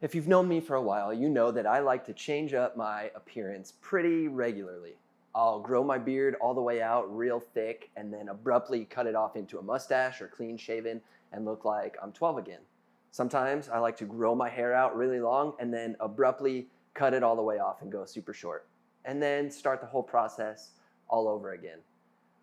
If you've known me for a while, you know that I like to change up my appearance pretty regularly. I'll grow my beard all the way out real thick and then abruptly cut it off into a mustache or clean shaven and look like I'm 12 again. Sometimes I like to grow my hair out really long and then abruptly cut it all the way off and go super short. And then start the whole process all over again.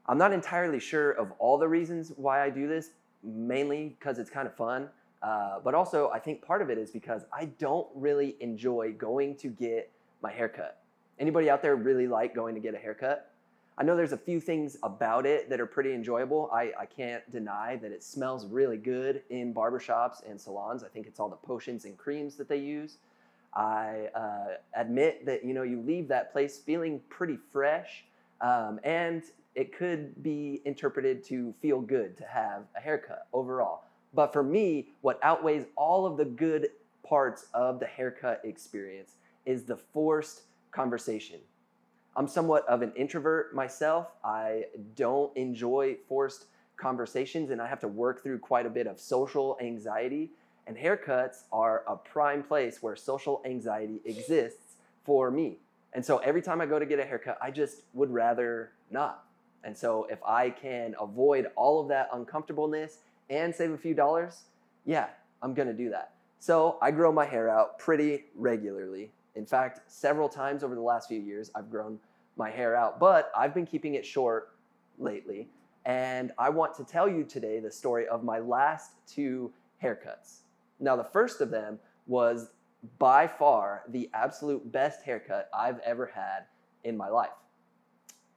I'm not entirely sure of all the reasons why I do this, mainly because it's kind of fun uh, but also, I think part of it is because I don't really enjoy going to get my haircut. Anybody out there really like going to get a haircut? I know there's a few things about it that are pretty enjoyable. I, I can't deny that it smells really good in barbershops and salons. I think it's all the potions and creams that they use. I uh, admit that you know you leave that place feeling pretty fresh, um, and it could be interpreted to feel good to have a haircut overall. But for me, what outweighs all of the good parts of the haircut experience is the forced conversation. I'm somewhat of an introvert myself. I don't enjoy forced conversations and I have to work through quite a bit of social anxiety. And haircuts are a prime place where social anxiety exists for me. And so every time I go to get a haircut, I just would rather not. And so if I can avoid all of that uncomfortableness and save a few dollars, yeah, I'm gonna do that. So I grow my hair out pretty regularly. In fact, several times over the last few years, I've grown my hair out, but I've been keeping it short lately. And I want to tell you today the story of my last two haircuts. Now, the first of them was by far the absolute best haircut I've ever had in my life.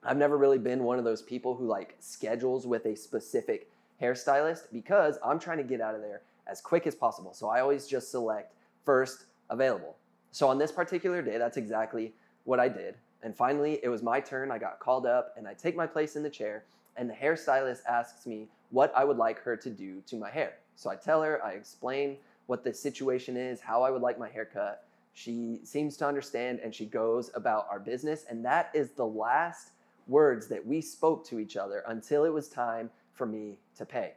I've never really been one of those people who like schedules with a specific hairstylist because I'm trying to get out of there as quick as possible. So I always just select first available. So on this particular day, that's exactly what I did. And finally, it was my turn. I got called up and I take my place in the chair, and the hairstylist asks me what I would like her to do to my hair. So I tell her, I explain what the situation is, how I would like my hair cut. She seems to understand and she goes about our business. And that is the last words that we spoke to each other until it was time for me to pay.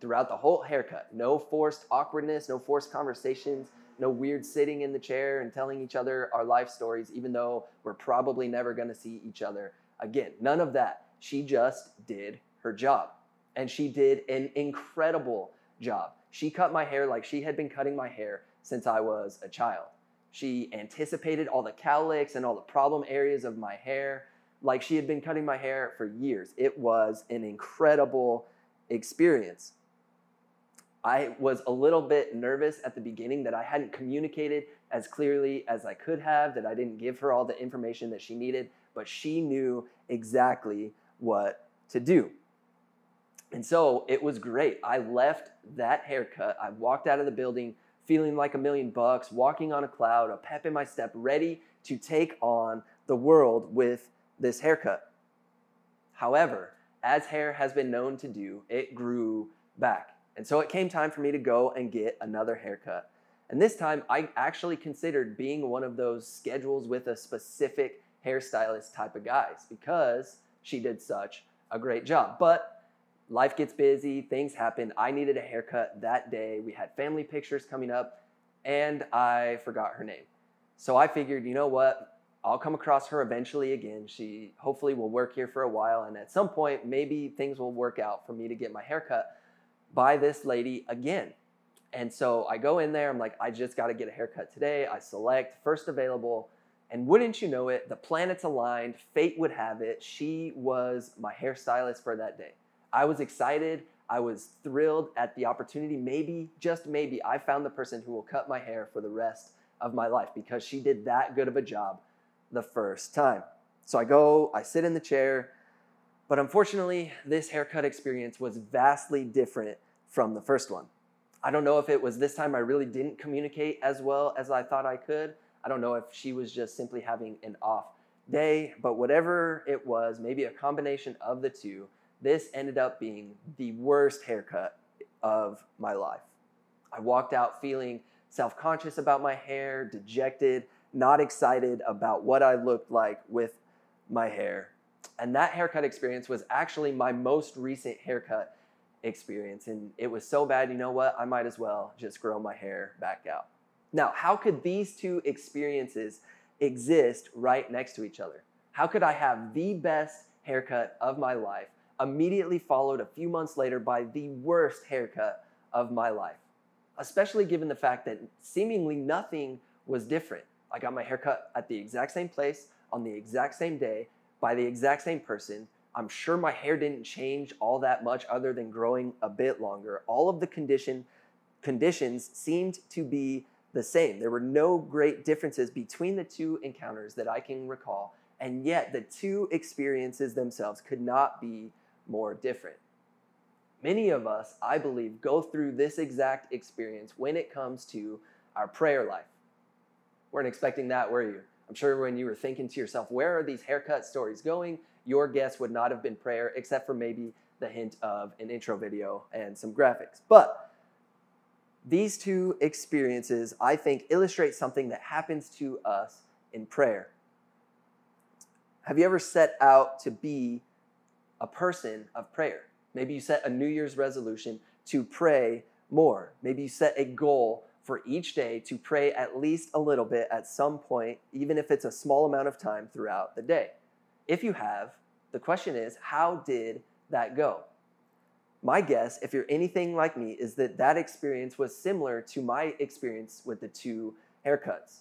Throughout the whole haircut, no forced awkwardness, no forced conversations, no weird sitting in the chair and telling each other our life stories, even though we're probably never gonna see each other again. None of that. She just did her job. And she did an incredible job. She cut my hair like she had been cutting my hair since I was a child. She anticipated all the cowlicks and all the problem areas of my hair like she had been cutting my hair for years. It was an incredible experience. I was a little bit nervous at the beginning that I hadn't communicated as clearly as I could have, that I didn't give her all the information that she needed, but she knew exactly what to do. And so it was great. I left that haircut. I walked out of the building feeling like a million bucks, walking on a cloud, a pep in my step, ready to take on the world with this haircut. However, as hair has been known to do, it grew back. And so it came time for me to go and get another haircut. And this time I actually considered being one of those schedules with a specific hairstylist type of guys because she did such a great job. But life gets busy, things happen. I needed a haircut that day. We had family pictures coming up, and I forgot her name. So I figured, you know what? I'll come across her eventually again. She hopefully will work here for a while, and at some point, maybe things will work out for me to get my haircut by this lady again. And so I go in there, I'm like, I just got to get a haircut today. I select first available, and wouldn't you know it, the planets aligned, fate would have it. She was my hairstylist for that day. I was excited. I was thrilled at the opportunity. Maybe, just maybe, I found the person who will cut my hair for the rest of my life because she did that good of a job the first time. So I go, I sit in the chair, but unfortunately, this haircut experience was vastly different from the first one. I don't know if it was this time I really didn't communicate as well as I thought I could. I don't know if she was just simply having an off day, but whatever it was, maybe a combination of the two, this ended up being the worst haircut of my life. I walked out feeling self conscious about my hair, dejected, not excited about what I looked like with my hair. And that haircut experience was actually my most recent haircut experience. And it was so bad, you know what? I might as well just grow my hair back out. Now, how could these two experiences exist right next to each other? How could I have the best haircut of my life, immediately followed a few months later by the worst haircut of my life? Especially given the fact that seemingly nothing was different. I got my haircut at the exact same place on the exact same day by the exact same person. I'm sure my hair didn't change all that much other than growing a bit longer. All of the condition conditions seemed to be the same. There were no great differences between the two encounters that I can recall, and yet the two experiences themselves could not be more different. Many of us, I believe, go through this exact experience when it comes to our prayer life. Weren't expecting that, were you? I'm sure when you were thinking to yourself, where are these haircut stories going? Your guess would not have been prayer, except for maybe the hint of an intro video and some graphics. But these two experiences, I think, illustrate something that happens to us in prayer. Have you ever set out to be a person of prayer? Maybe you set a New Year's resolution to pray more. Maybe you set a goal for each day to pray at least a little bit at some point, even if it's a small amount of time throughout the day. If you have, the question is, how did that go? my guess, if you're anything like me, is that that experience was similar to my experience with the two haircuts.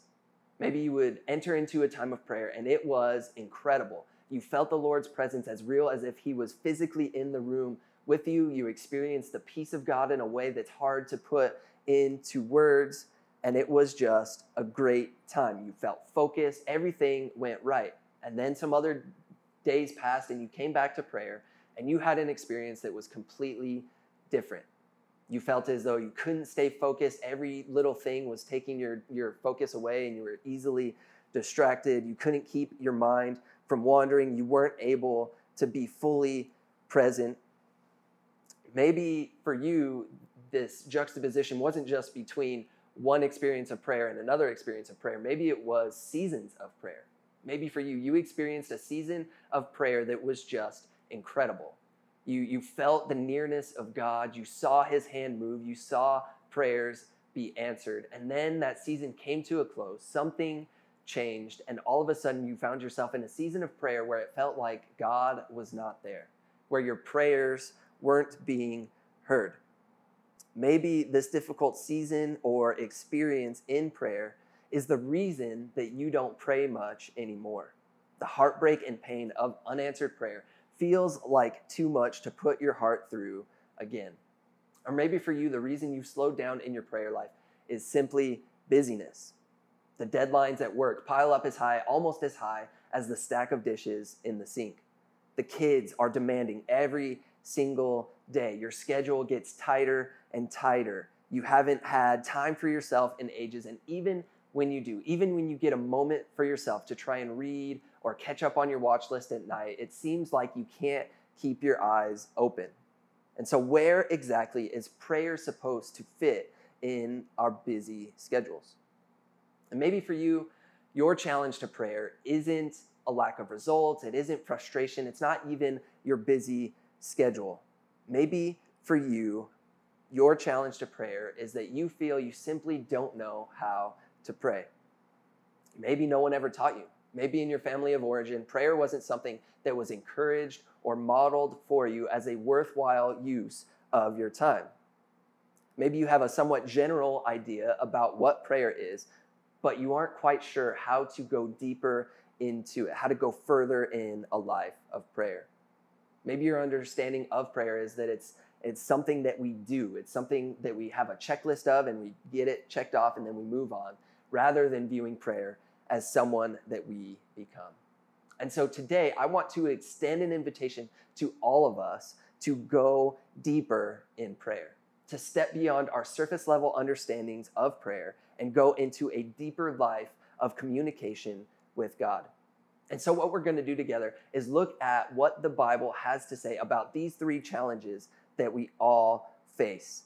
Maybe you would enter into a time of prayer and it was incredible. You felt the Lord's presence as real as if He was physically in the room with you. You experienced the peace of God in a way that's hard to put into words. And it was just a great time. You felt focused, everything went right. And then some other days passed and you came back to prayer and you had an experience that was completely different. You felt as though you couldn't stay focused. Every little thing was taking your, your focus away, and you were easily distracted. You couldn't keep your mind from wandering. You weren't able to be fully present. Maybe for you, this juxtaposition wasn't just between one experience of prayer and another experience of prayer. Maybe it was seasons of prayer. Maybe for you, you experienced a season of prayer that was just incredible. You, you felt the nearness of God. You saw his hand move. You saw prayers be answered. And then that season came to a close. Something changed. And all of a sudden, you found yourself in a season of prayer where it felt like God was not there, where your prayers weren't being heard. Maybe this difficult season or experience in prayer is the reason that you don't pray much anymore. The heartbreak and pain of unanswered prayer feels like too much to put your heart through again. Or maybe for you, the reason you've slowed down in your prayer life is simply busyness. The deadlines at work pile up as high, almost as high as the stack of dishes in the sink. The kids are demanding every single day. Your schedule gets tighter and tighter. You haven't had time for yourself in ages. And even when you do, even when you get a moment for yourself to try and read or catch up on your watch list at night, it seems like you can't keep your eyes open. And so, where exactly is prayer supposed to fit in our busy schedules? And maybe for you, your challenge to prayer isn't a lack of results, it isn't frustration, it's not even your busy schedule. Maybe for you, your challenge to prayer is that you feel you simply don't know how to pray. Maybe no one ever taught you maybe in your family of origin, prayer wasn't something that was encouraged or modeled for you as a worthwhile use of your time. Maybe you have a somewhat general idea about what prayer is, but you aren't quite sure how to go deeper into it, how to go further in a life of prayer. Maybe your understanding of prayer is that it's it's something that we do. It's something that we have a checklist of and we get it checked off and then we move on, rather than viewing prayer as someone that we become. And so today, I want to extend an invitation to all of us to go deeper in prayer, to step beyond our surface level understandings of prayer and go into a deeper life of communication with God. And so, what we're going to do together is look at what the Bible has to say about these three challenges that we all face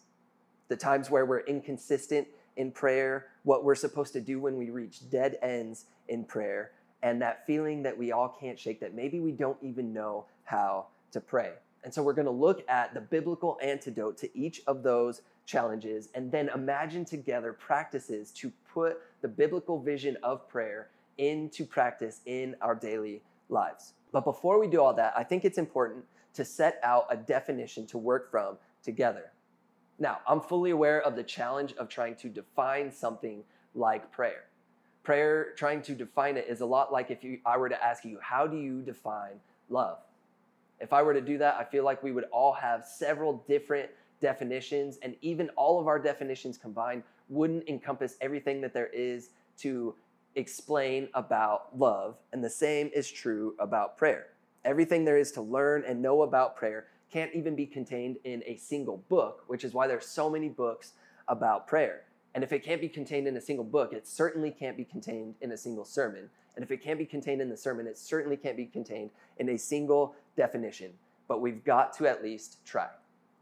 the times where we're inconsistent in prayer, what we're supposed to do when we reach dead ends in prayer, and that feeling that we all can't shake that maybe we don't even know how to pray. And so we're going to look at the biblical antidote to each of those challenges, and then imagine together practices to put the biblical vision of prayer into practice in our daily lives. But before we do all that, I think it's important to set out a definition to work from together. Now, I'm fully aware of the challenge of trying to define something like prayer. Prayer, trying to define it, is a lot like if you, I were to ask you, how do you define love? If I were to do that, I feel like we would all have several different definitions, and even all of our definitions combined wouldn't encompass everything that there is to explain about love. And the same is true about prayer. Everything there is to learn and know about prayer can't even be contained in a single book, which is why there's so many books about prayer. And if it can't be contained in a single book, it certainly can't be contained in a single sermon. And if it can't be contained in the sermon, it certainly can't be contained in a single definition. But we've got to at least try.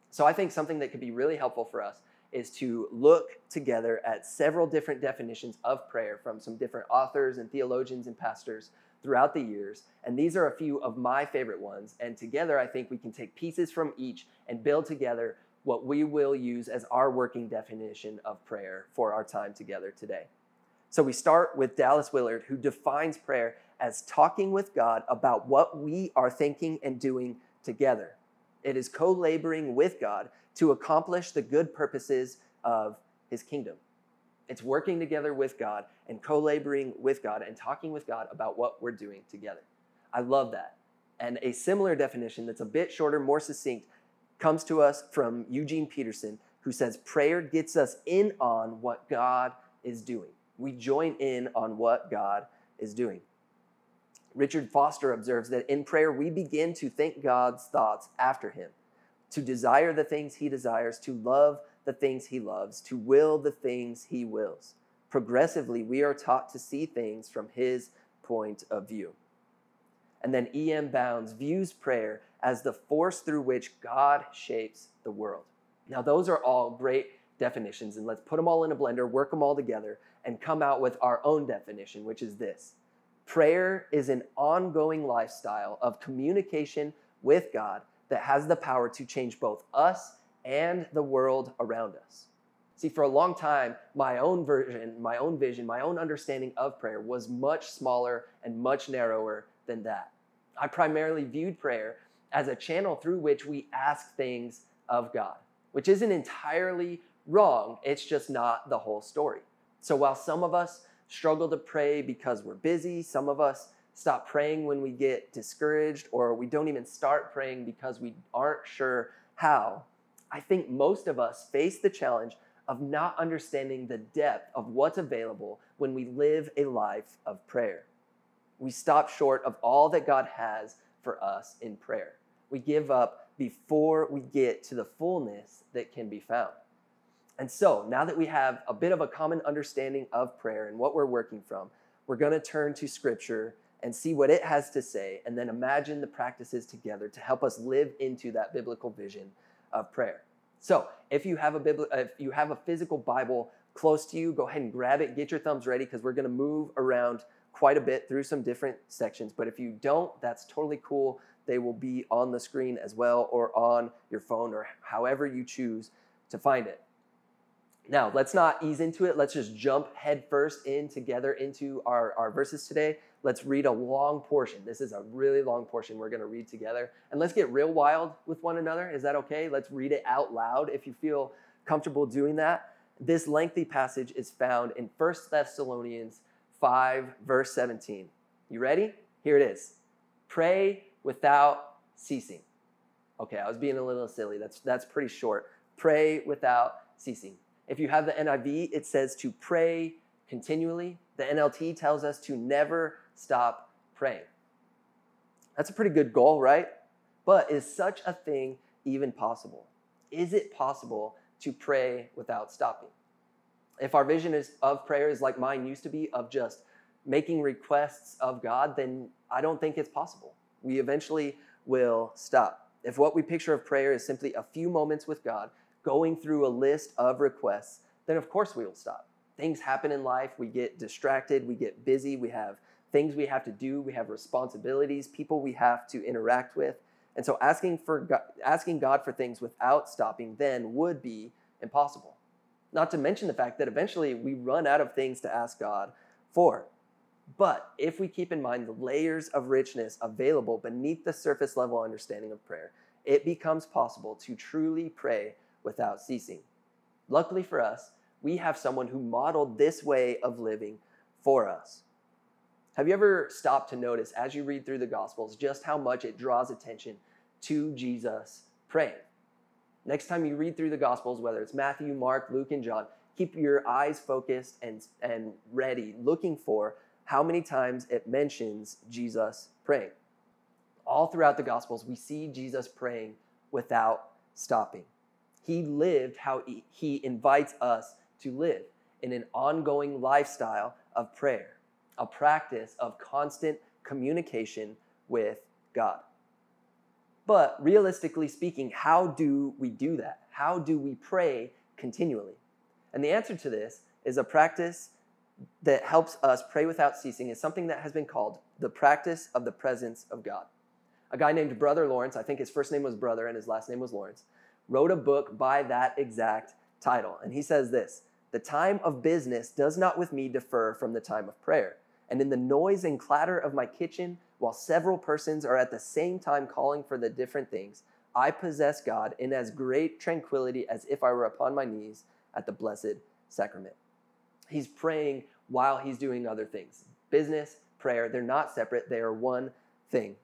So I think something that could be really helpful for us is to look together at several different definitions of prayer from some different authors and theologians and pastors throughout the years. And these are a few of my favorite ones. And together, I think we can take pieces from each and build together what we will use as our working definition of prayer for our time together today. So we start with Dallas Willard, who defines prayer as talking with God about what we are thinking and doing together. It is co laboring with God to accomplish the good purposes of his kingdom. It's working together with God and co laboring with God and talking with God about what we're doing together. I love that. And a similar definition that's a bit shorter, more succinct, comes to us from Eugene Peterson, who says prayer gets us in on what God is doing. We join in on what God is doing. Richard Foster observes that in prayer, we begin to think God's thoughts after Him to desire the things he desires, to love the things he loves, to will the things he wills. Progressively, we are taught to see things from his point of view. And then E.M. Bounds views prayer as the force through which God shapes the world. Now, those are all great definitions, and let's put them all in a blender, work them all together, and come out with our own definition, which is this Prayer is an ongoing lifestyle of communication with God that has the power to change both us and the world around us. See, for a long time, my own version, my own vision, my own understanding of prayer was much smaller and much narrower than that. I primarily viewed prayer as a channel through which we ask things of God, which isn't entirely wrong. It's just not the whole story. So while some of us struggle to pray because we're busy, some of us stop praying when we get discouraged, or we don't even start praying because we aren't sure how. I think most of us face the challenge of not understanding the depth of what's available when we live a life of prayer. We stop short of all that God has for us in prayer. We give up before we get to the fullness that can be found. And so, now that we have a bit of a common understanding of prayer and what we're working from, we're going to turn to scripture and see what it has to say, and then imagine the practices together to help us live into that biblical vision of prayer. So, if you have a Bibli- uh, if you have a physical Bible close to you, go ahead and grab it. Get your thumbs ready because we're going to move around quite a bit through some different sections. But if you don't, that's totally cool. They will be on the screen as well, or on your phone, or however you choose to find it. Now, let's not ease into it. Let's just jump headfirst in together into our, our verses today. Let's read a long portion. This is a really long portion we're going to read together. And let's get real wild with one another. Is that okay? Let's read it out loud if you feel comfortable doing that. This lengthy passage is found in 1 Thessalonians 5, verse 17. You ready? Here it is. Pray without ceasing. Okay, I was being a little silly. That's, that's pretty short. Pray without ceasing. If you have the NIV, it says to pray continually. The NLT tells us to never stop praying. That's a pretty good goal, right? But is such a thing even possible? Is it possible to pray without stopping? If our vision is of prayer is like mine used to be of just making requests of God, then I don't think it's possible. We eventually will stop. If what we picture of prayer is simply a few moments with God, going through a list of requests, then of course we will stop. Things happen in life, we get distracted, we get busy, we have things we have to do, we have responsibilities, people we have to interact with. And so asking for God, asking God for things without stopping then would be impossible. Not to mention the fact that eventually we run out of things to ask God for. But if we keep in mind the layers of richness available beneath the surface level understanding of prayer, it becomes possible to truly pray without ceasing. Luckily for us, we have someone who modeled this way of living for us. Have you ever stopped to notice as you read through the Gospels just how much it draws attention to Jesus praying? Next time you read through the Gospels, whether it's Matthew, Mark, Luke, and John, keep your eyes focused and, and ready, looking for how many times it mentions Jesus praying. All throughout the Gospels, we see Jesus praying without stopping. He lived how he invites us to live in an ongoing lifestyle of prayer, a practice of constant communication with God. But realistically speaking, how do we do that? How do we pray continually? And the answer to this is a practice that helps us pray without ceasing is something that has been called the practice of the presence of God. A guy named Brother Lawrence, I think his first name was Brother and his last name was Lawrence, wrote a book by that exact title. And he says this The time of business does not with me defer from the time of prayer. And in the noise and clatter of my kitchen, while several persons are at the same time calling for the different things, I possess God in as great tranquility as if I were upon my knees at the Blessed Sacrament. He's praying while he's doing other things. Business, prayer, they're not separate, they are one thing.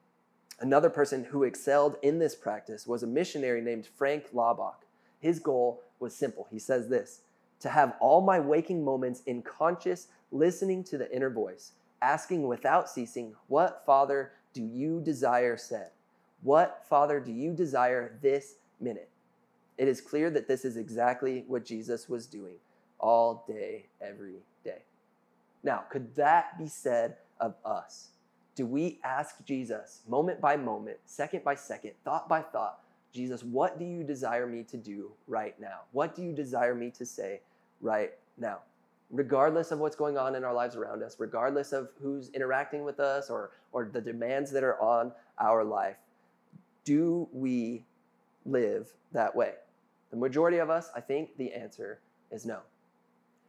Another person who excelled in this practice was a missionary named Frank Laubach. His goal was simple. He says this to have all my waking moments in conscious listening to the inner voice, asking without ceasing, What, Father, do you desire said? What, Father, do you desire this minute? It is clear that this is exactly what Jesus was doing all day, every day. Now, could that be said of us? Do we ask Jesus, moment by moment, second by second, thought by thought, Jesus, what do you desire me to do right now? What do you desire me to say right now? Regardless of what's going on in our lives around us, regardless of who's interacting with us or, or the demands that are on our life, do we live that way? The majority of us, I think the answer is no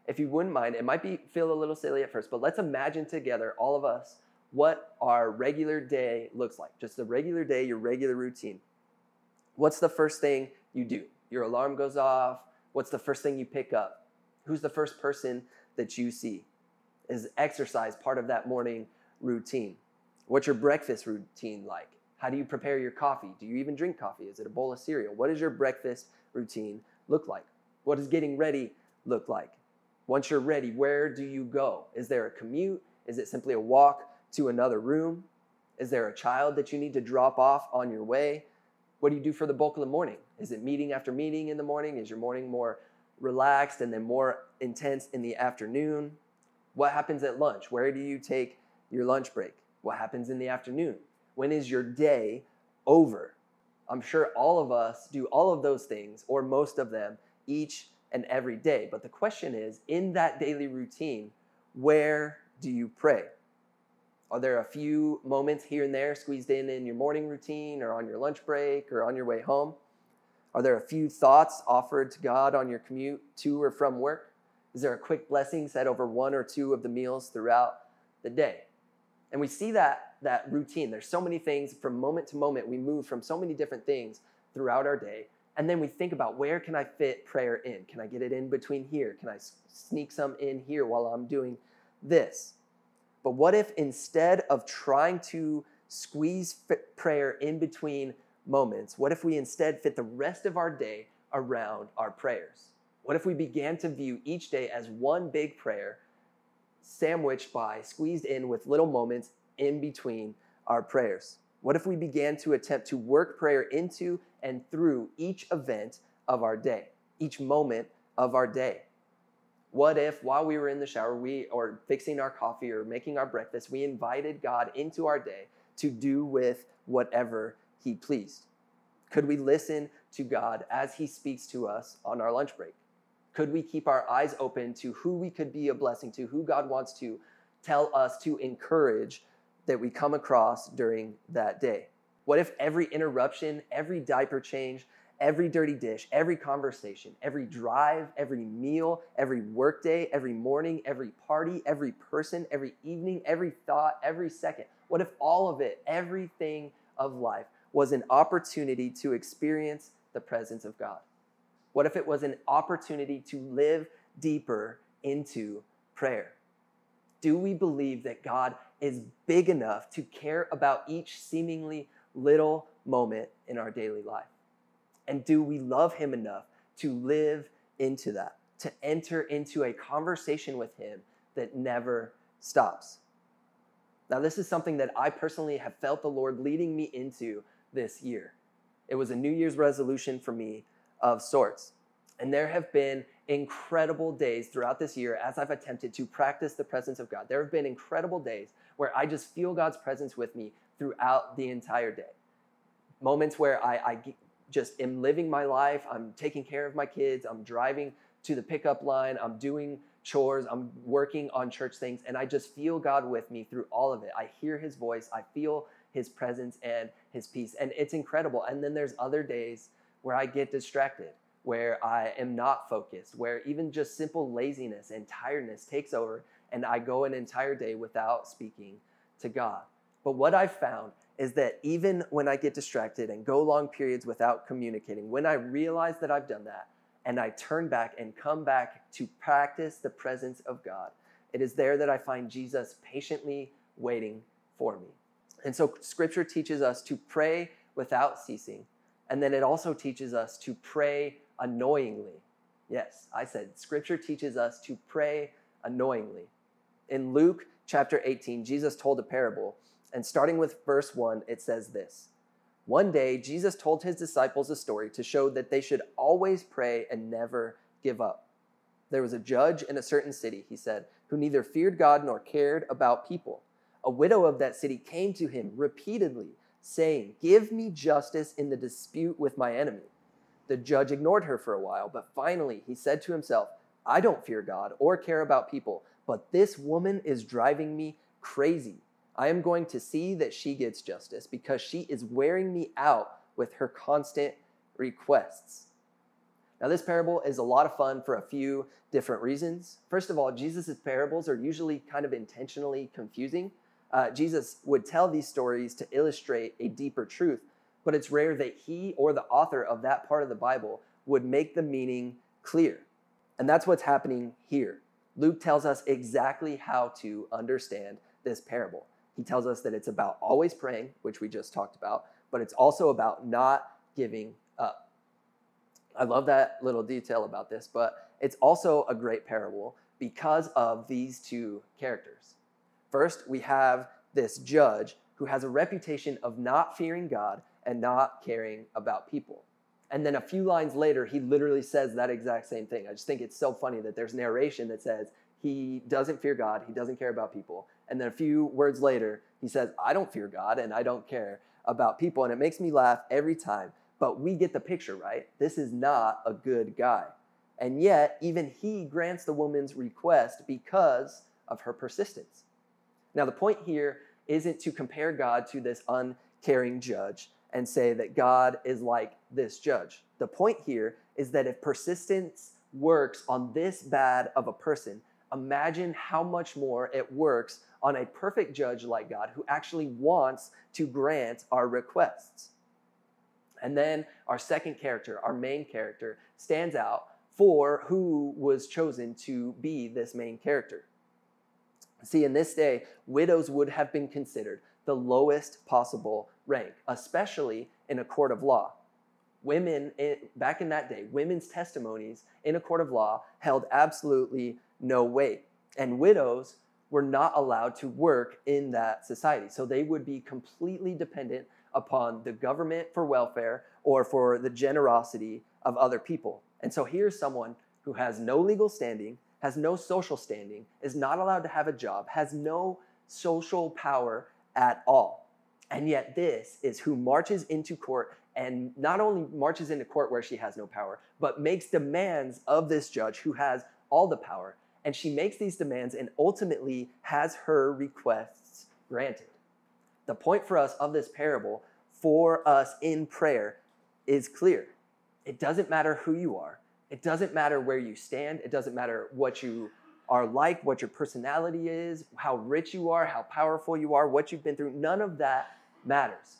if you wouldn't mind, it might be feel a little silly at first, but let's imagine together, all of us, what our regular day looks like. Just a regular day, your regular routine. What's the first thing you do? Your alarm goes off. What's the first thing you pick up? Who's the first person that you see? Is exercise part of that morning routine? What's your breakfast routine like? How do you prepare your coffee? Do you even drink coffee? Is it a bowl of cereal? What does your breakfast routine look like? What does getting ready look like? Once you're ready, where do you go? Is there a commute? Is it simply a walk to another room? Is there a child that you need to drop off on your way? What do you do for the bulk of the morning? Is it meeting after meeting in the morning? Is your morning more relaxed and then more intense in the afternoon? What happens at lunch? Where do you take your lunch break? What happens in the afternoon? When is your day over? I'm sure all of us do all of those things, or most of them, each and every day. But the question is in that daily routine, where do you pray? Are there a few moments here and there squeezed in in your morning routine or on your lunch break or on your way home? Are there a few thoughts offered to God on your commute to or from work? Is there a quick blessing said over one or two of the meals throughout the day? And we see that that routine. There's so many things from moment to moment. We move from so many different things throughout our day and then we think about where can I fit prayer in? Can I get it in between here? Can I sneak some in here while I'm doing this? But what if instead of trying to squeeze prayer in between moments, what if we instead fit the rest of our day around our prayers? What if we began to view each day as one big prayer, sandwiched by, squeezed in with little moments in between our prayers? What if we began to attempt to work prayer into and through each event of our day, each moment of our day? What if while we were in the shower, we or fixing our coffee or making our breakfast, we invited God into our day to do with whatever he pleased? Could we listen to God as he speaks to us on our lunch break? Could we keep our eyes open to who we could be a blessing to, who God wants to tell us to encourage that we come across during that day? What if every interruption, every diaper change, every dirty dish, every conversation, every drive, every meal, every workday, every morning, every party, every person, every evening, every thought, every second? What if all of it, everything of life, was an opportunity to experience the presence of God? What if it was an opportunity to live deeper into prayer? Do we believe that God is big enough to care about each seemingly little moment in our daily life? And do we love Him enough to live into that, to enter into a conversation with Him that never stops? Now, this is something that I personally have felt the Lord leading me into this year. It was a New Year's resolution for me of sorts. And there have been incredible days throughout this year as I've attempted to practice the presence of God. There have been incredible days where I just feel God's presence with me throughout the entire day. Moments where I, I just am living my life, I'm taking care of my kids, I'm driving to the pickup line, I'm doing chores, I'm working on church things, and I just feel God with me through all of it. I hear His voice, I feel His presence and His peace, and it's incredible. And then there's other days where I get distracted where I am not focused, where even just simple laziness and tiredness takes over, and I go an entire day without speaking to God. But what I've found is that even when I get distracted and go long periods without communicating, when I realize that I've done that and I turn back and come back to practice the presence of God, it is there that I find Jesus patiently waiting for me. And so scripture teaches us to pray without ceasing. And then it also teaches us to pray annoyingly. Yes, I said scripture teaches us to pray annoyingly. In Luke chapter 18, Jesus told a parable, and starting with verse 1, it says this One day, Jesus told his disciples a story to show that they should always pray and never give up. There was a judge in a certain city, he said, who neither feared God nor cared about people. A widow of that city came to him repeatedly, saying, Give me justice in the dispute with my enemy. The judge ignored her for a while, but finally he said to himself, I don't fear God or care about people, but this woman is driving me crazy. I am going to see that she gets justice because she is wearing me out with her constant requests. Now, this parable is a lot of fun for a few different reasons. First of all, Jesus' parables are usually kind of intentionally confusing. Uh, Jesus would tell these stories to illustrate a deeper truth but it's rare that he or the author of that part of the Bible would make the meaning clear. And that's what's happening here. Luke tells us exactly how to understand this parable. He tells us that it's about always praying, which we just talked about, but it's also about not giving up. I love that little detail about this, but it's also a great parable because of these two characters. First, we have this judge who has a reputation of not fearing God and not caring about people. And then a few lines later, he literally says that exact same thing. I just think it's so funny that there's narration that says he doesn't fear God, he doesn't care about people. And then a few words later, he says, I don't fear God and I don't care about people. And it makes me laugh every time. But we get the picture, right? This is not a good guy. And yet, even he grants the woman's request because of her persistence. Now, the point here isn't to compare God to this uncaring judge and say that God is like this judge. The point here is that if persistence works on this bad of a person, imagine how much more it works on a perfect judge like God who actually wants to grant our requests. And then our second character, our main character, stands out for who was chosen to be this main character. See, in this day, widows would have been considered the lowest possible rank, especially in a court of law. Women, eh, back in that day, women's testimonies in a court of law held absolutely no weight. And widows were not allowed to work in that society. So they would be completely dependent upon the government for welfare or for the generosity of other people. And so here's someone who has no legal standing, has no social standing, is not allowed to have a job, has no social power at all. And yet, this is who marches into court and not only marches into court where she has no power, but makes demands of this judge who has all the power. And she makes these demands and ultimately has her requests granted. The point for us of this parable, for us in prayer, is clear. It doesn't matter who you are. It doesn't matter where you stand. It doesn't matter what you are like, what your personality is, how rich you are, how powerful you are, what you've been through. None of that matters.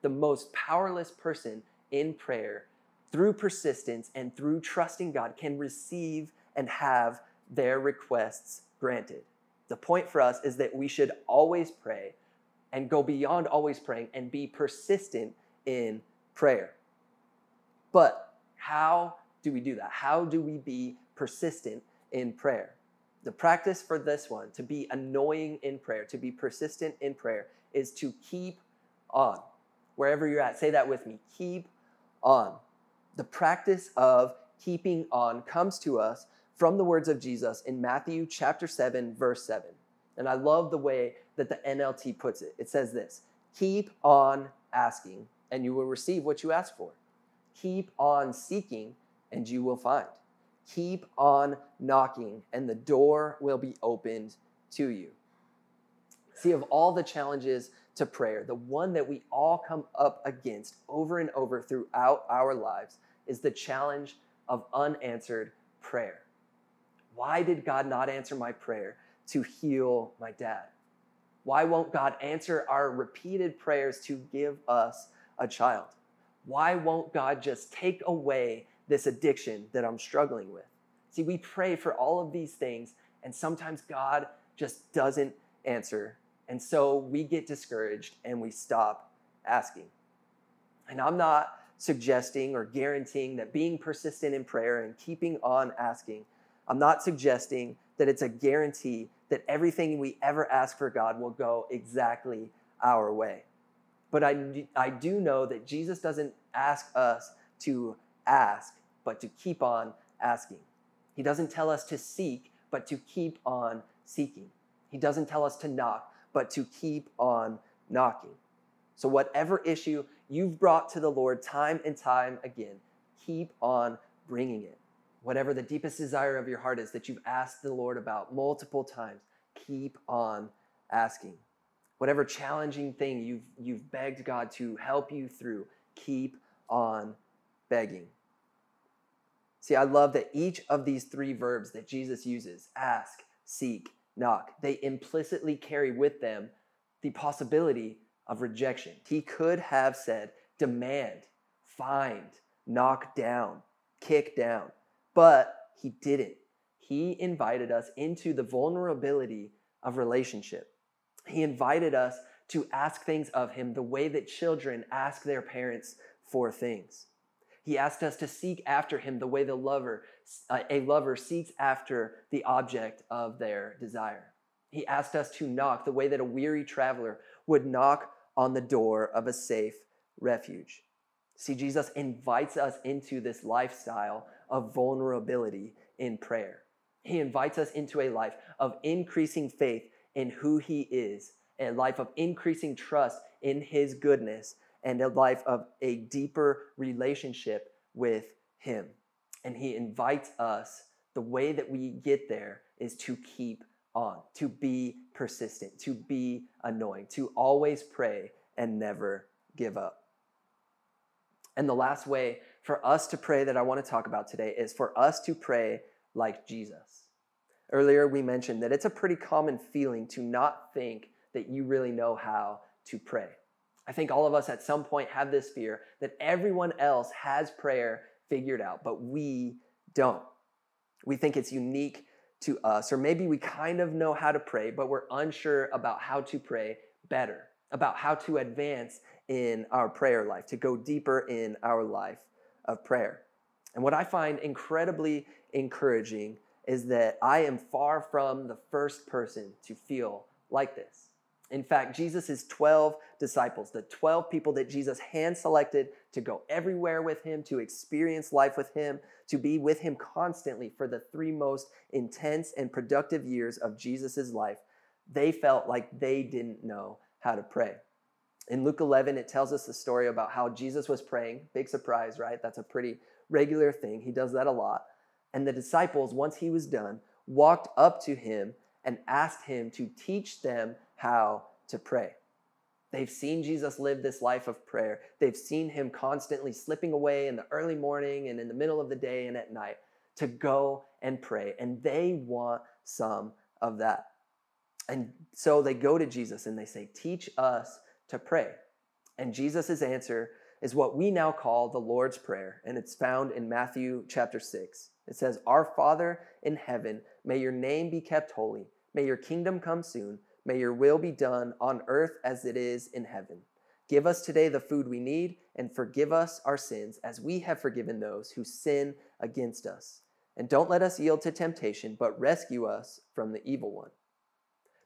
The most powerless person in prayer, through persistence and through trusting God, can receive and have their requests granted. The point for us is that we should always pray and go beyond always praying and be persistent in prayer. But how do we do that? How do we be persistent in prayer? The practice for this one, to be annoying in prayer, to be persistent in prayer, is to keep on. Wherever you're at, say that with me. Keep on. The practice of keeping on comes to us from the words of Jesus in Matthew chapter 7, verse 7. And I love the way that the NLT puts it. It says this Keep on asking, and you will receive what you ask for. Keep on seeking, and you will find. Keep on knocking, and the door will be opened to you. See, of all the challenges to prayer, the one that we all come up against over and over throughout our lives is the challenge of unanswered prayer. Why did God not answer my prayer to heal my dad? Why won't God answer our repeated prayers to give us a child? Why won't God just take away this addiction that I'm struggling with? See, we pray for all of these things, and sometimes God just doesn't answer. And so we get discouraged and we stop asking. And I'm not suggesting or guaranteeing that being persistent in prayer and keeping on asking, I'm not suggesting that it's a guarantee that everything we ever ask for God will go exactly our way. But I, I do know that Jesus doesn't ask us to ask, but to keep on asking. He doesn't tell us to seek, but to keep on seeking. He doesn't tell us to knock, but to keep on knocking. So, whatever issue you've brought to the Lord time and time again, keep on bringing it. Whatever the deepest desire of your heart is that you've asked the Lord about multiple times, keep on asking. Whatever challenging thing you've, you've begged God to help you through, keep on begging. See, I love that each of these three verbs that Jesus uses ask, seek, knock they implicitly carry with them the possibility of rejection. He could have said, demand, find, knock down, kick down, but he didn't. He invited us into the vulnerability of relationship. He invited us to ask things of him the way that children ask their parents for things. He asked us to seek after him the way the lover, uh, a lover seeks after the object of their desire. He asked us to knock the way that a weary traveler would knock on the door of a safe refuge. See, Jesus invites us into this lifestyle of vulnerability in prayer. He invites us into a life of increasing faith in who He is, a life of increasing trust in His goodness, and a life of a deeper relationship with Him. And He invites us, the way that we get there is to keep on, to be persistent, to be annoying, to always pray and never give up. And the last way for us to pray that I want to talk about today is for us to pray like Jesus. Earlier, we mentioned that it's a pretty common feeling to not think that you really know how to pray. I think all of us at some point have this fear that everyone else has prayer figured out, but we don't. We think it's unique to us, or maybe we kind of know how to pray, but we're unsure about how to pray better, about how to advance in our prayer life, to go deeper in our life of prayer. And what I find incredibly encouraging is that I am far from the first person to feel like this. In fact, Jesus' 12 disciples, the 12 people that Jesus hand selected to go everywhere with him, to experience life with him, to be with him constantly for the three most intense and productive years of Jesus' life, they felt like they didn't know how to pray. In Luke 11, it tells us the story about how Jesus was praying. Big surprise, right? That's a pretty regular thing. He does that a lot. And the disciples, once he was done, walked up to him and asked him to teach them how to pray. They've seen Jesus live this life of prayer. They've seen him constantly slipping away in the early morning and in the middle of the day and at night to go and pray. And they want some of that. And so they go to Jesus and they say, Teach us to pray. And Jesus' answer is what we now call the Lord's Prayer, and it's found in Matthew chapter 6. It says, Our Father in heaven, may your name be kept holy, may your kingdom come soon. May your will be done on earth as it is in heaven. Give us today the food we need, and forgive us our sins as we have forgiven those who sin against us. And don't let us yield to temptation, but rescue us from the evil one.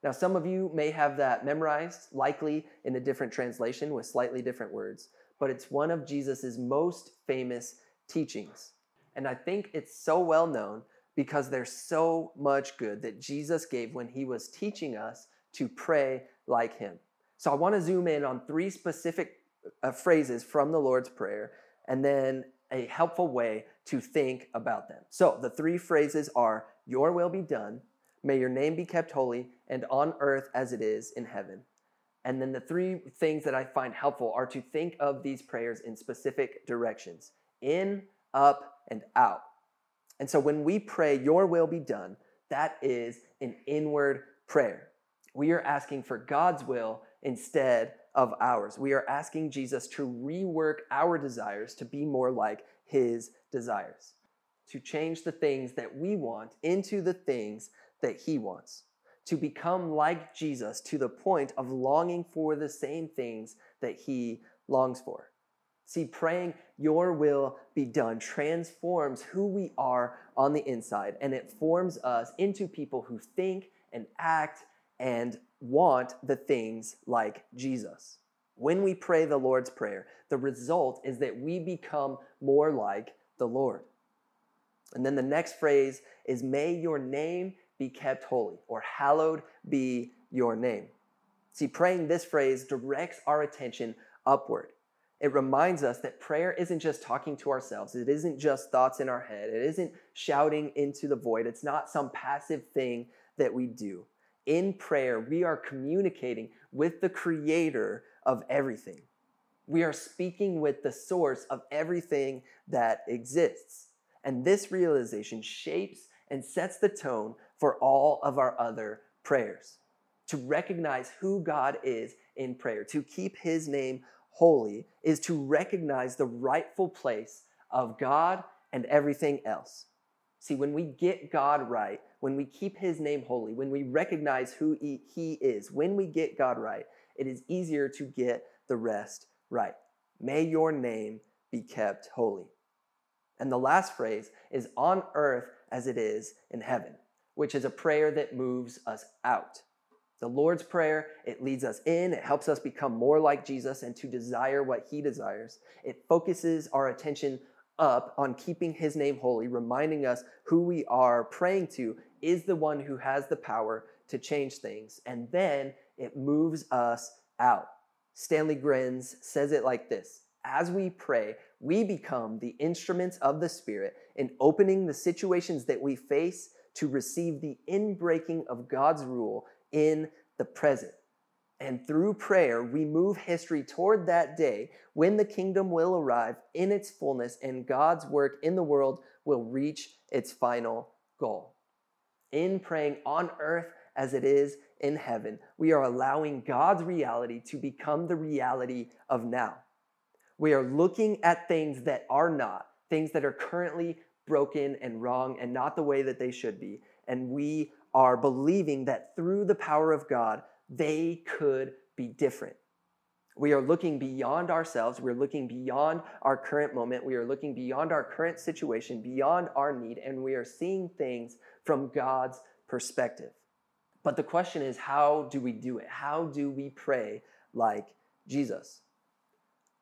Now, some of you may have that memorized, likely in a different translation with slightly different words, but it's one of Jesus' most famous teachings. And I think it's so well known because there's so much good that Jesus gave when he was teaching us to pray like him. So I want to zoom in on three specific uh, phrases from the Lord's Prayer and then a helpful way to think about them. So the three phrases are Your will be done, may your name be kept holy, and on earth as it is in heaven. And then the three things that I find helpful are to think of these prayers in specific directions in, up, and out. And so when we pray, Your will be done, that is an inward prayer. We are asking for God's will instead of ours. We are asking Jesus to rework our desires to be more like his desires, to change the things that we want into the things that he wants, to become like Jesus to the point of longing for the same things that he longs for. See, praying, Your will be done, transforms who we are on the inside, and it forms us into people who think and act and want the things like Jesus. When we pray the Lord's Prayer, the result is that we become more like the Lord. And then the next phrase is, May your name be kept holy, or hallowed be your name. See, praying this phrase directs our attention upward. It reminds us that prayer isn't just talking to ourselves. It isn't just thoughts in our head. It isn't shouting into the void. It's not some passive thing that we do in prayer, we are communicating with the creator of everything. We are speaking with the source of everything that exists. And this realization shapes and sets the tone for all of our other prayers. To recognize who God is in prayer, to keep his name holy, is to recognize the rightful place of God and everything else. See, when we get God right, when we keep his name holy, when we recognize who he, is, when we get God right, it is easier to get the rest right. May your name be kept holy. And the last phrase is on earth as it is in heaven, which is a prayer that moves us out. The Lord's Prayer, it leads us in, it helps us become more like Jesus and to desire what he desires. It focuses our attention up on keeping his name holy, reminding us who we are praying to is the one who has the power to change things. And then it moves us out. Stanley Grenz says it like this As we pray, we become the instruments of the Spirit in opening the situations that we face to receive the inbreaking of God's rule in the present. And through prayer, we move history toward that day when the kingdom will arrive in its fullness and God's work in the world will reach its final goal. In praying on earth as it is in heaven, we are allowing God's reality to become the reality of now. We are looking at things that are not, things that are currently broken and wrong and not the way that they should be. And we are believing that through the power of God, they could be different. We are looking beyond ourselves. We're looking beyond our current moment. We are looking beyond our current situation, beyond our need, and we are seeing things from God's perspective. But the question is, how do we do it? How do we pray like Jesus?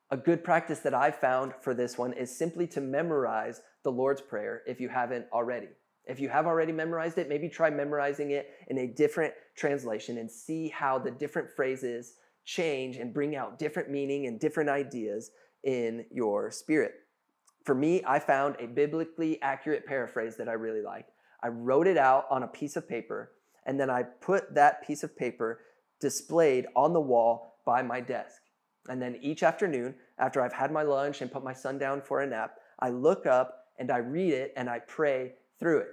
A good practice that I found for this one is simply to memorize the Lord's Prayer if you haven't already. If you have already memorized it, maybe try memorizing it in a different translation and see how the different phrases change and bring out different meaning and different ideas in your spirit. For me, I found a biblically accurate paraphrase that I really liked. I wrote it out on a piece of paper and then I put that piece of paper displayed on the wall by my desk. And then each afternoon, after I've had my lunch and put my son down for a nap, I look up and I read it and I pray through it.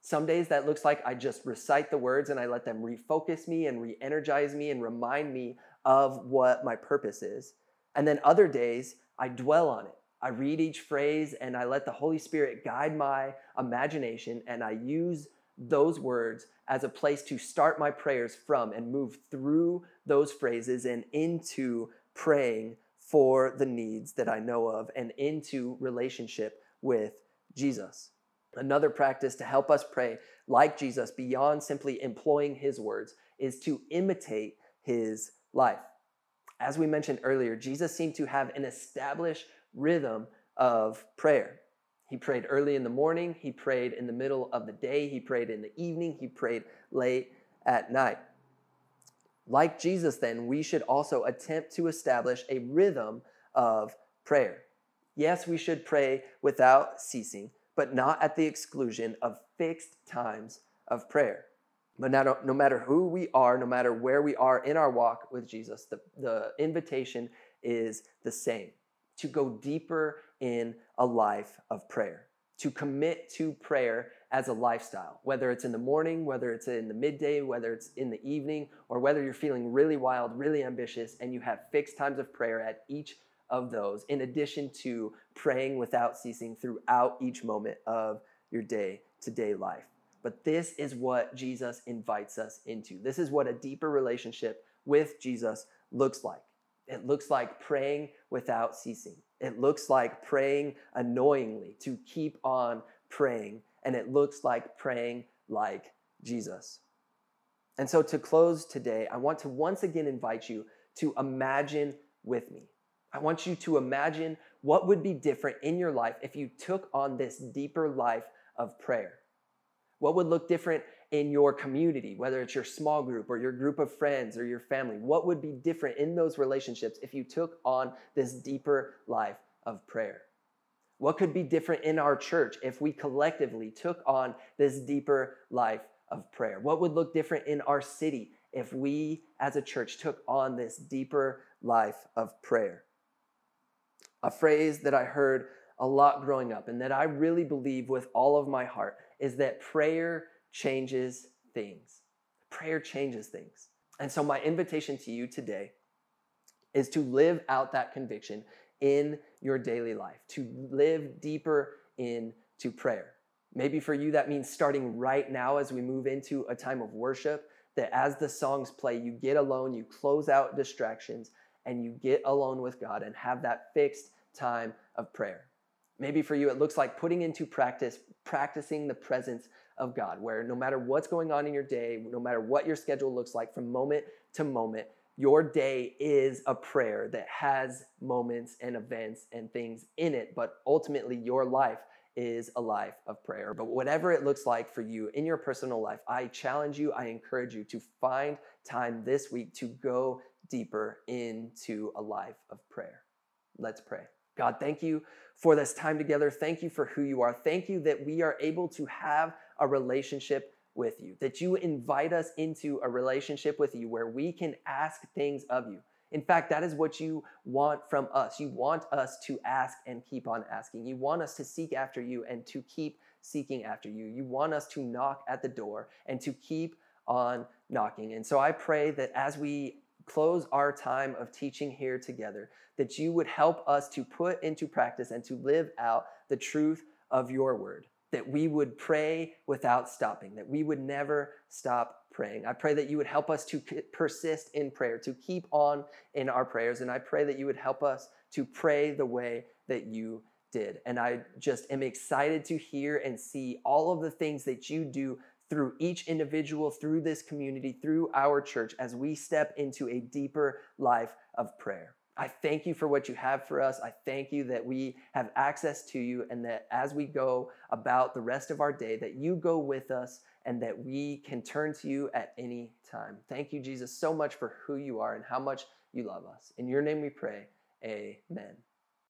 Some days that looks like I just recite the words and I let them refocus me and re energize me and remind me of what my purpose is. And then other days, I dwell on it. I read each phrase and I let the Holy Spirit guide my imagination and I use those words as a place to start my prayers from and move through those phrases and into praying for the needs that I know of and into relationship with Jesus. Another practice to help us pray like Jesus beyond simply employing his words is to imitate his life. As we mentioned earlier, Jesus seemed to have an established rhythm of prayer. He prayed early in the morning, he prayed in the middle of the day, he prayed in the evening, he prayed late at night. Like Jesus, then, we should also attempt to establish a rhythm of prayer. Yes, we should pray without ceasing, but not at the exclusion of fixed times of prayer. But no, no matter who we are, no matter where we are in our walk with Jesus, the, the invitation is the same to go deeper in a life of prayer, to commit to prayer as a lifestyle, whether it's in the morning, whether it's in the midday, whether it's in the evening, or whether you're feeling really wild, really ambitious, and you have fixed times of prayer at each of those, in addition to praying without ceasing throughout each moment of your day to day life. But this is what Jesus invites us into. This is what a deeper relationship with Jesus looks like. It looks like praying without ceasing. It looks like praying annoyingly to keep on praying. And it looks like praying like Jesus. And so, to close today, I want to once again invite you to imagine with me. I want you to imagine what would be different in your life if you took on this deeper life of prayer. What would look different in your community, whether it's your small group or your group of friends or your family? What would be different in those relationships if you took on this deeper life of prayer? What could be different in our church if we collectively took on this deeper life of prayer? What would look different in our city if we as a church took on this deeper life of prayer? A phrase that I heard a lot growing up and that I really believe with all of my heart is that prayer changes things. Prayer changes things. And so, my invitation to you today is to live out that conviction in your daily life, to live deeper into prayer. Maybe for you, that means starting right now as we move into a time of worship, that as the songs play, you get alone, you close out distractions, and you get alone with God and have that fixed time of prayer. Maybe for you, it looks like putting into practice, practicing the presence of God, where no matter what's going on in your day, no matter what your schedule looks like from moment to moment, your day is a prayer that has moments and events and things in it, but ultimately your life is a life of prayer. But whatever it looks like for you in your personal life, I challenge you, I encourage you to find time this week to go deeper into a life of prayer. Let's pray. God, thank you for this time together. Thank you for who you are. Thank you that we are able to have a relationship with you, that you invite us into a relationship with you where we can ask things of you. In fact, that is what you want from us. You want us to ask and keep on asking. You want us to seek after you and to keep seeking after you. You want us to knock at the door and to keep on knocking. And so I pray that as we close our time of teaching here together, that you would help us to put into practice and to live out the truth of your word that we would pray without stopping, that we would never stop praying. I pray that you would help us to persist in prayer, to keep on in our prayers. And I pray that you would help us to pray the way that you did. And I just am excited to hear and see all of the things that you do through each individual, through this community, through our church as we step into a deeper life of prayer. I thank you for what you have for us. I thank you that we have access to you and that as we go about the rest of our day, that you go with us and that we can turn to you at any time. Thank you, Jesus, so much for who you are and how much you love us. In your name we pray. Amen.